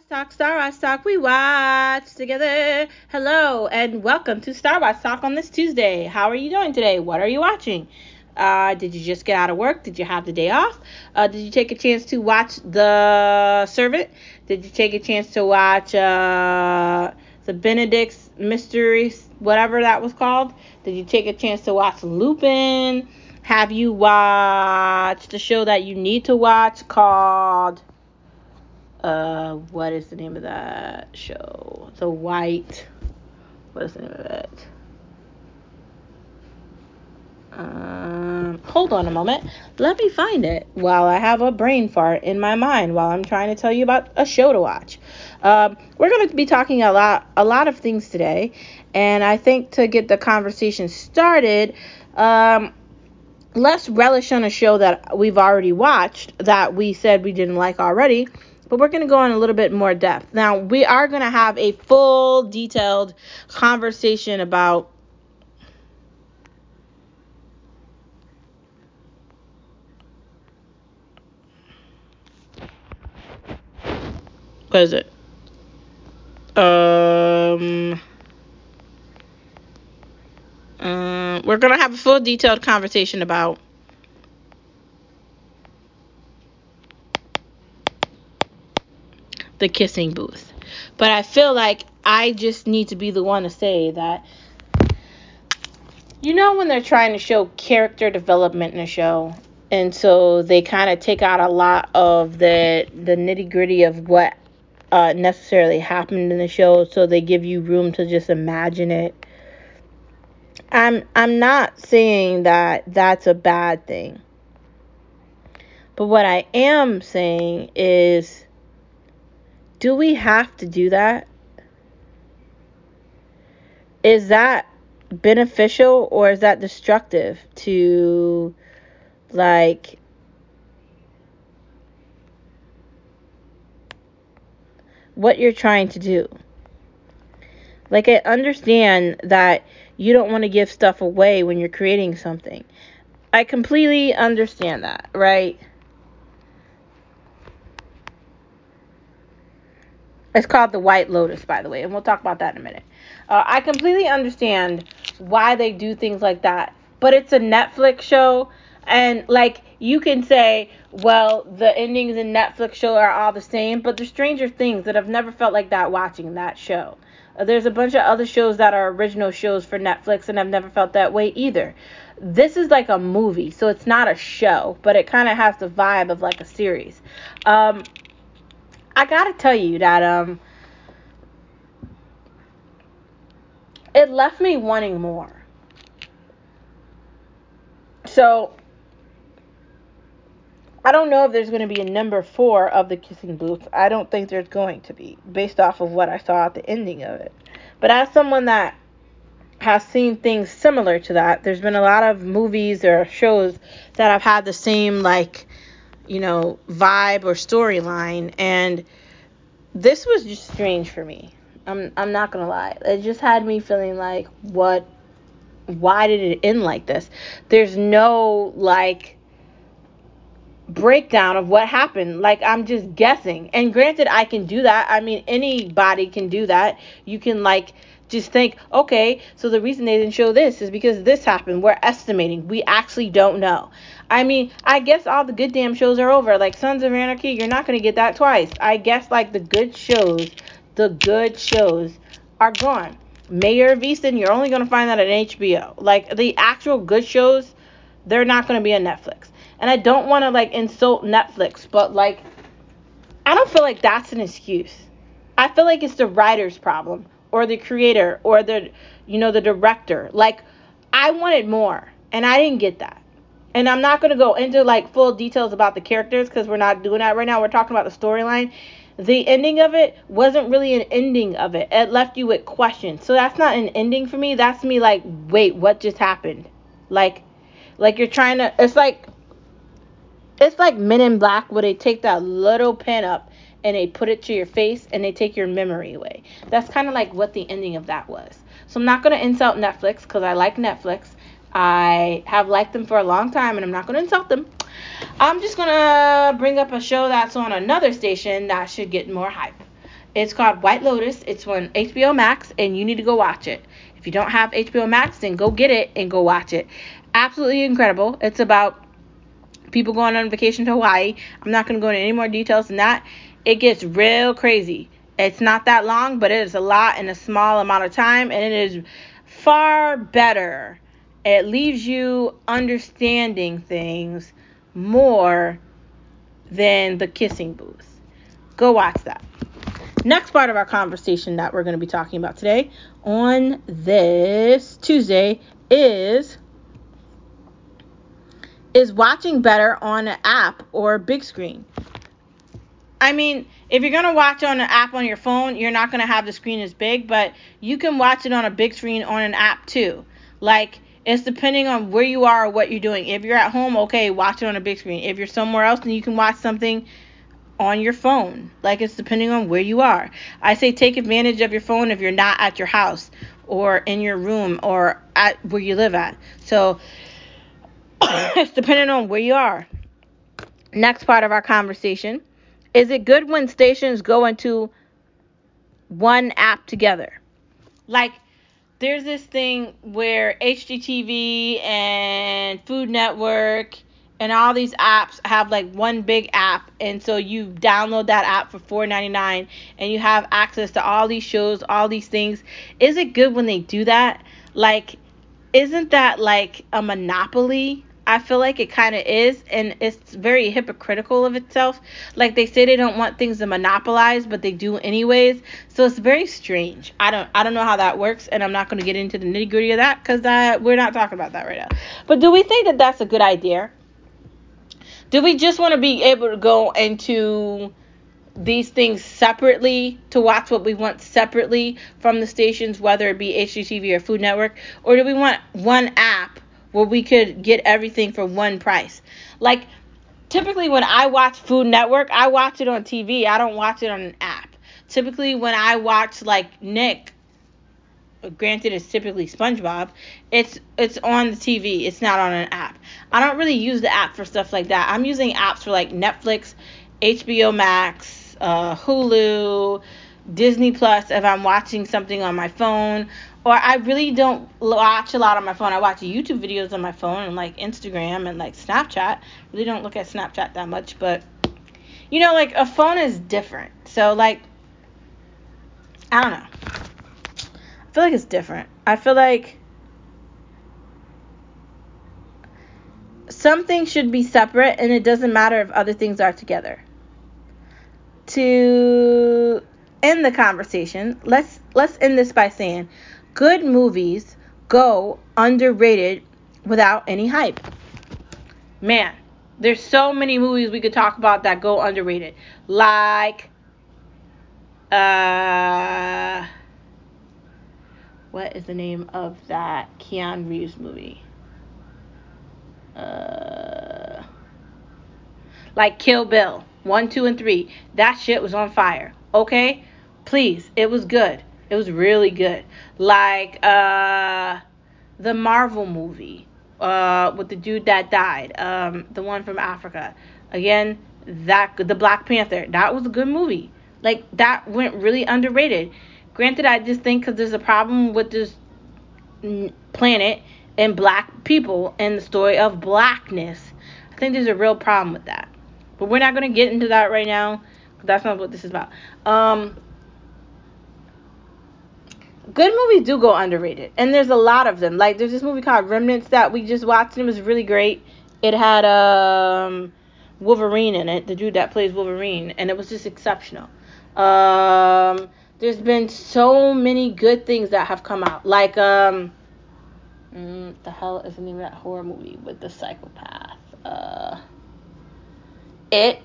Watch Talk, Star Watch Talk, we watch together. Hello and welcome to Star Watch Talk on this Tuesday. How are you doing today? What are you watching? Uh, did you just get out of work? Did you have the day off? Uh, did you take a chance to watch The Servant? Did you take a chance to watch uh, the Benedict's Mysteries, whatever that was called? Did you take a chance to watch Lupin? Have you watched the show that you need to watch called uh what is the name of that show? The White what is the name of it? Um, hold on a moment. Let me find it while I have a brain fart in my mind while I'm trying to tell you about a show to watch. Um, we're going to be talking a lot, a lot of things today, and I think to get the conversation started, um, let's relish on a show that we've already watched that we said we didn't like already but we're going to go in a little bit more depth. Now, we are going to have a full, detailed conversation about. What is it? Um. Uh, we're going to have a full, detailed conversation about the kissing booth. But I feel like I just need to be the one to say that you know when they're trying to show character development in a show and so they kind of take out a lot of the the nitty-gritty of what uh, necessarily happened in the show so they give you room to just imagine it i'm i'm not saying that that's a bad thing but what i am saying is do we have to do that? Is that beneficial or is that destructive to like what you're trying to do? Like, I understand that you don't want to give stuff away when you're creating something. I completely understand that, right? It's called The White Lotus, by the way, and we'll talk about that in a minute. Uh, I completely understand why they do things like that, but it's a Netflix show, and like you can say, well, the endings in Netflix show are all the same, but there's Stranger Things that I've never felt like that watching that show. Uh, there's a bunch of other shows that are original shows for Netflix, and I've never felt that way either. This is like a movie, so it's not a show, but it kind of has the vibe of like a series. Um, I gotta tell you that um it left me wanting more. So I don't know if there's going to be a number four of the kissing booth. I don't think there's going to be, based off of what I saw at the ending of it. But as someone that has seen things similar to that, there's been a lot of movies or shows that have had the same like, you know, vibe or storyline, and this was just strange for me. I'm I'm not gonna lie. It just had me feeling like what why did it end like this? There's no like breakdown of what happened. Like I'm just guessing. And granted I can do that. I mean anybody can do that. You can like just think, okay, so the reason they didn't show this is because this happened. We're estimating. We actually don't know. I mean, I guess all the good damn shows are over. Like Sons of Anarchy, you're not going to get that twice. I guess like the good shows, the good shows are gone. Mare of Easttown, you're only going to find that on HBO. Like the actual good shows, they're not going to be on Netflix. And I don't want to like insult Netflix, but like I don't feel like that's an excuse. I feel like it's the writer's problem or the creator or the you know the director. Like I wanted more and I didn't get that and I'm not going to go into like full details about the characters because we're not doing that right now. We're talking about the storyline. The ending of it wasn't really an ending of it. It left you with questions. So that's not an ending for me. That's me like, wait, what just happened? Like, like you're trying to. It's like, it's like Men in Black where they take that little pen up and they put it to your face and they take your memory away. That's kind of like what the ending of that was. So I'm not going to insult Netflix because I like Netflix. I have liked them for a long time and I'm not going to insult them. I'm just going to bring up a show that's on another station that should get more hype. It's called White Lotus. It's on HBO Max, and you need to go watch it. If you don't have HBO Max, then go get it and go watch it. Absolutely incredible. It's about people going on vacation to Hawaii. I'm not going to go into any more details than that. It gets real crazy. It's not that long, but it is a lot in a small amount of time, and it is far better. It leaves you understanding things more than the kissing booth. Go watch that. Next part of our conversation that we're going to be talking about today on this Tuesday is is watching better on an app or a big screen. I mean, if you're gonna watch on an app on your phone, you're not gonna have the screen as big, but you can watch it on a big screen on an app too. Like it's depending on where you are or what you're doing. If you're at home, okay, watch it on a big screen. If you're somewhere else, then you can watch something on your phone. Like it's depending on where you are. I say take advantage of your phone if you're not at your house or in your room or at where you live at. So it's depending on where you are. Next part of our conversation is it good when stations go into one app together? Like, there's this thing where HGTV and Food Network and all these apps have like one big app and so you download that app for $4.99 and you have access to all these shows all these things is it good when they do that like isn't that like a monopoly I feel like it kind of is, and it's very hypocritical of itself. Like they say they don't want things to monopolize, but they do anyways. So it's very strange. I don't I don't know how that works, and I'm not going to get into the nitty gritty of that because we're not talking about that right now. But do we think that that's a good idea? Do we just want to be able to go into these things separately to watch what we want separately from the stations, whether it be HGTV or Food Network, or do we want one app? Where we could get everything for one price. Like typically when I watch Food Network, I watch it on TV. I don't watch it on an app. Typically when I watch like Nick, granted it's typically SpongeBob, it's it's on the TV. It's not on an app. I don't really use the app for stuff like that. I'm using apps for like Netflix, HBO Max, uh, Hulu, Disney Plus if I'm watching something on my phone or I really don't watch a lot on my phone. I watch YouTube videos on my phone and like Instagram and like Snapchat. Really don't look at Snapchat that much, but you know, like a phone is different. So like I don't know. I feel like it's different. I feel like something should be separate and it doesn't matter if other things are together. To end the conversation, let's let's end this by saying good movies go underrated without any hype. Man, there's so many movies we could talk about that go underrated. Like uh what is the name of that Keanu Reeves movie? Uh like Kill Bill 1, 2 and 3. That shit was on fire. Okay? Please, it was good. It was really good. Like uh the Marvel movie uh with the dude that died, um the one from Africa. Again, that the Black Panther. That was a good movie. Like that went really underrated. Granted, I just think cuz there's a problem with this planet and black people and the story of blackness. I think there's a real problem with that. But we're not going to get into that right now. That's not what this is about. Um good movies do go underrated, and there's a lot of them. Like there's this movie called Remnants that we just watched, and it was really great. It had um Wolverine in it, the dude that plays Wolverine, and it was just exceptional. Um, there's been so many good things that have come out, like um, mm, the hell is the name of that horror movie with the psychopath? Uh, it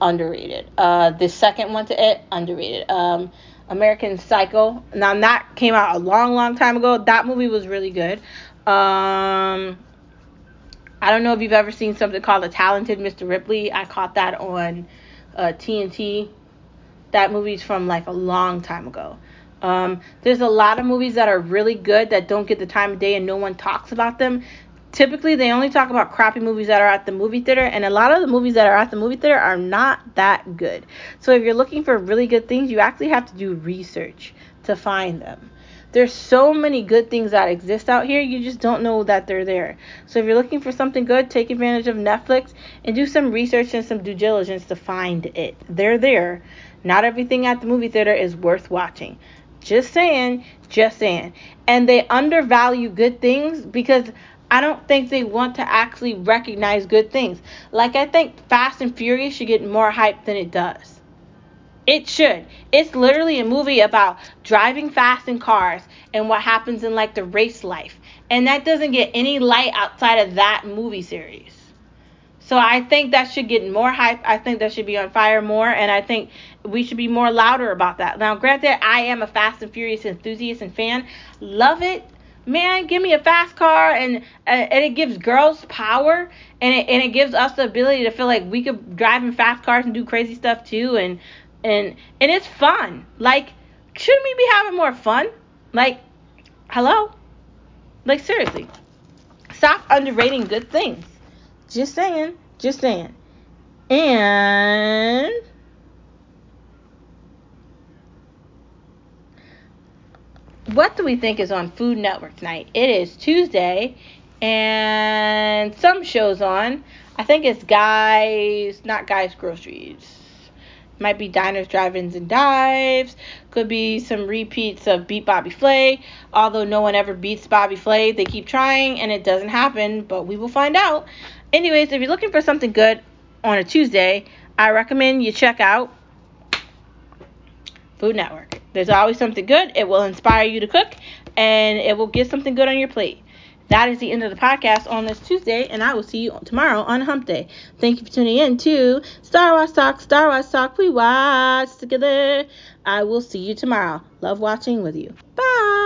underrated. Uh, the second one to it underrated. Um, American Psycho. Now that came out a long, long time ago. That movie was really good. Um, I don't know if you've ever seen something called The Talented Mr. Ripley. I caught that on uh, TNT. That movie's from like a long time ago. Um, there's a lot of movies that are really good that don't get the time of day and no one talks about them. Typically they only talk about crappy movies that are at the movie theater and a lot of the movies that are at the movie theater are not that good. So if you're looking for really good things you actually have to do research to find them. There's so many good things that exist out here you just don't know that they're there. So if you're looking for something good take advantage of netflix and do some research and some due diligence to find it. They're there. Not everything at the movie theater is worth watching. Just saying just saying. And they undervalue good things because I don't think they want to actually recognize good things. Like, I think Fast and Furious should get more hype than it does. It should. It's literally a movie about driving fast in cars and what happens in like the race life. And that doesn't get any light outside of that movie series. So I think that should get more hype. I think that should be on fire more, and I think we should be more louder about that. Now, granted, I am a Fast and Furious enthusiast and fan. Love it, man. Give me a fast car, and uh, and it gives girls power, and it and it gives us the ability to feel like we could drive in fast cars and do crazy stuff too, and and and it's fun. Like, shouldn't we be having more fun? Like, hello, like seriously, stop underrating good things. Just saying. Just saying. And what do we think is on Food Network tonight? It is Tuesday and some shows on. I think it's Guys, not Guys Groceries. Might be diners, drive-ins, and dives. Could be some repeats of Beat Bobby Flay. Although no one ever beats Bobby Flay, they keep trying and it doesn't happen. But we will find out. Anyways, if you're looking for something good on a Tuesday, I recommend you check out Food Network. There's always something good. It will inspire you to cook and it will get something good on your plate. That is the end of the podcast on this Tuesday, and I will see you tomorrow on Hump Day. Thank you for tuning in to Star Watch Talk, Star Watch Talk. We watch together. I will see you tomorrow. Love watching with you. Bye.